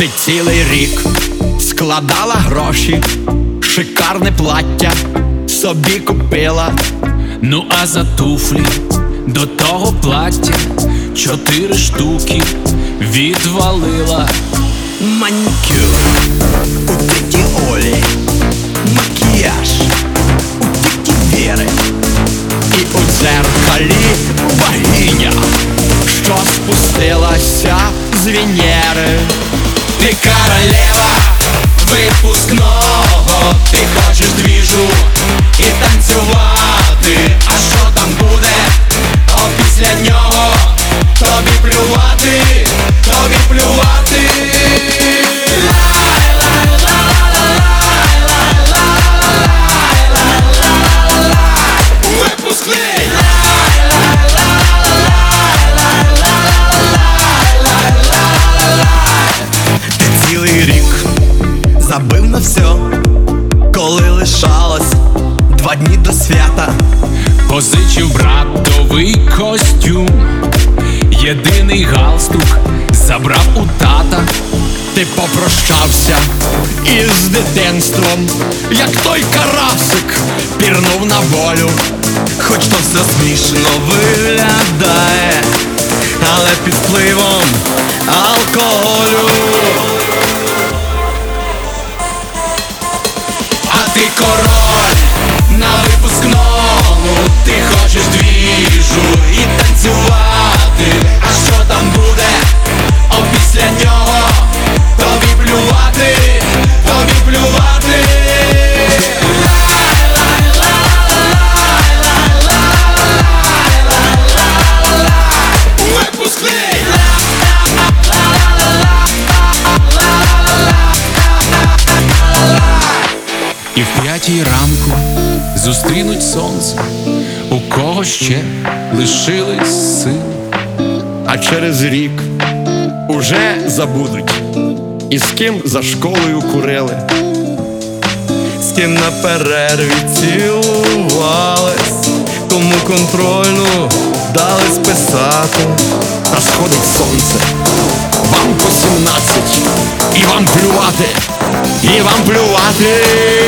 Ти цілий рік складала гроші, шикарне плаття собі купила. Ну а за туфлі до того плаття чотири штуки відвалила. Манікюр у тіті Олі, макіяж у тіті Віри І у дзеркалі богиня, що спустилася з Венери. Ти королева випускного, ти хочеш двіжу лишалось два дні до свята. Позичив братовий костюм, єдиний галстук забрав у тата. Ти попрощався із дитинством, як той карасик пірнув на волю. Хоч то все смішно виглядає, але під впливом алкоголю. Двіжу і танцювати. А що там буде? О, після нього тобі плювати, тобі плювати. Випускний! І в п'ятій ранку зустрінуть сонце, у кого ще лишились сили. А через рік уже забудуть, і з ким за школою курили, з ким на перерві цілувались, кому контрольну дали списати, та сходить сонце. Вам по 17, і вам плювати, і вам плювати.